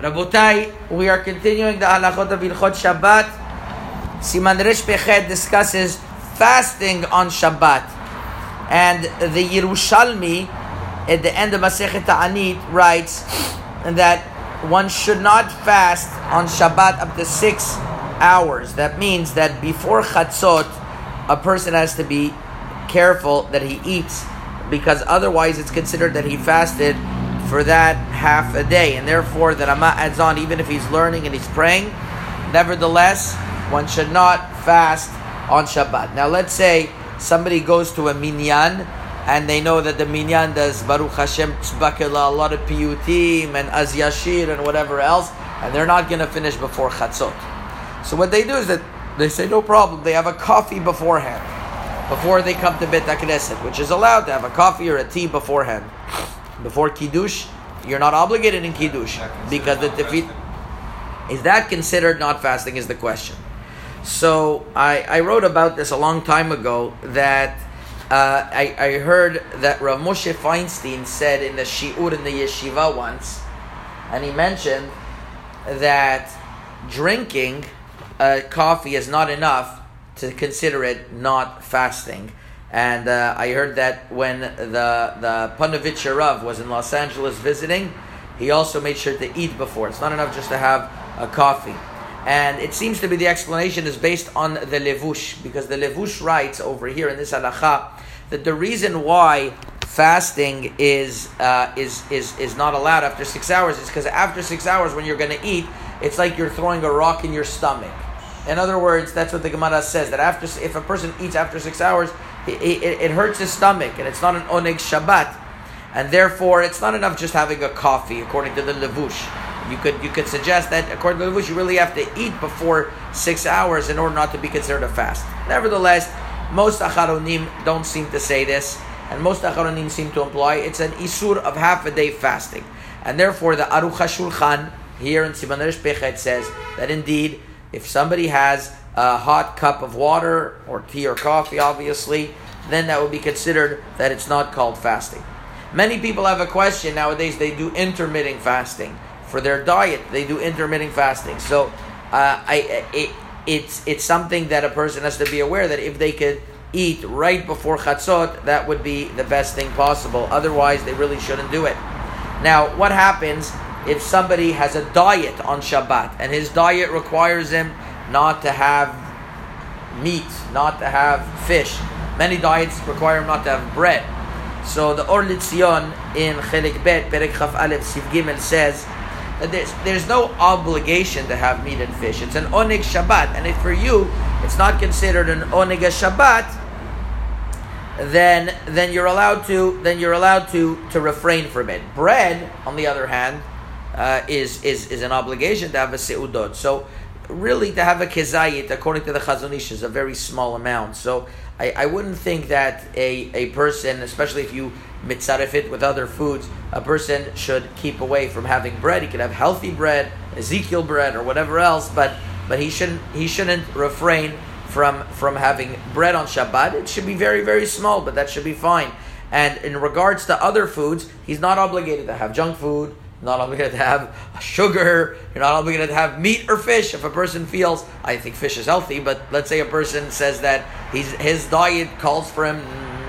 Rabotai, we are continuing the halachot of Hilchot Shabbat. Siman Resh Pechet discusses fasting on Shabbat. And the Yerushalmi, at the end of Masechet Ta'anit, writes that one should not fast on Shabbat up to six hours. That means that before Chatzot, a person has to be careful that he eats because otherwise it's considered that he fasted for that half a day. And therefore, the Rama adds on, even if he's learning and he's praying, nevertheless, one should not fast on Shabbat. Now, let's say somebody goes to a minyan and they know that the minyan does Baruch Hashem Tzbakela, a lot of piyutim and Az Yashir and whatever else, and they're not going to finish before Chatzot. So what they do is that they say, no problem, they have a coffee beforehand, before they come to Bet HaKnesset, which is allowed to have a coffee or a tea beforehand before kiddush, you're not obligated in kiddush because the defeat is that considered not fasting is the question. So I, I wrote about this a long time ago that uh, I, I heard that Rav Moshe Feinstein said in the shiur in the yeshiva once, and he mentioned that drinking uh, coffee is not enough to consider it not fasting. And uh, I heard that when the the Panovich was in Los Angeles visiting, he also made sure to eat before. It's not enough just to have a coffee. And it seems to be the explanation is based on the Levush, because the Levush writes over here in this halacha that the reason why fasting is uh, is is is not allowed after six hours is because after six hours, when you're going to eat, it's like you're throwing a rock in your stomach. In other words, that's what the Gemara says that after if a person eats after six hours, it, it, it hurts his stomach, and it's not an oneg Shabbat, and therefore it's not enough just having a coffee, according to the levush. You could you could suggest that according to the levush, you really have to eat before six hours in order not to be considered a fast. Nevertheless, most acharonim don't seem to say this, and most acharonim seem to imply it's an isur of half a day fasting, and therefore the Aruch HaShulchan here in Siman Pechet says that indeed if somebody has a hot cup of water or tea or coffee, obviously, then that would be considered that it's not called fasting. Many people have a question nowadays, they do intermittent fasting. For their diet, they do intermittent fasting. So uh, I, it, it's, it's something that a person has to be aware that if they could eat right before chatzot, that would be the best thing possible. Otherwise, they really shouldn't do it. Now, what happens if somebody has a diet on Shabbat and his diet requires him not to have meat, not to have fish. Many diets require not to have bread. So the Or Litzion in Chelik Bet, Perek Chaf Aleph, Siv Gimel says that there's, there's no obligation to have meat and fish. It's an Oneg Shabbat. And if for you, it's not considered an Oneg Shabbat, then then you're allowed to then you're allowed to to refrain from it. Bread, on the other hand, uh, is is is an obligation to have a seudot. So really to have a kezayit, according to the Chazon Ish, is a very small amount. So I, I wouldn't think that a, a person, especially if you mitzaref it with other foods, a person should keep away from having bread. He could have healthy bread, Ezekiel bread, or whatever else, but but he shouldn't he shouldn't refrain from from having bread on Shabbat. It should be very very small, but that should be fine. And in regards to other foods, he's not obligated to have junk food not obligated to have sugar. You're not obligated to have meat or fish. If a person feels, I think fish is healthy, but let's say a person says that he's, his diet calls for him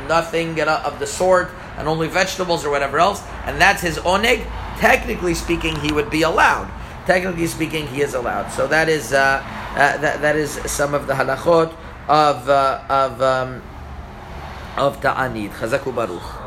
nothing of the sort and only vegetables or whatever else, and that's his oneg. Technically speaking, he would be allowed. Technically speaking, he is allowed. So that is uh, uh, that, that is some of the halachot of uh, of um, of ta'anit. Chazaku baruch.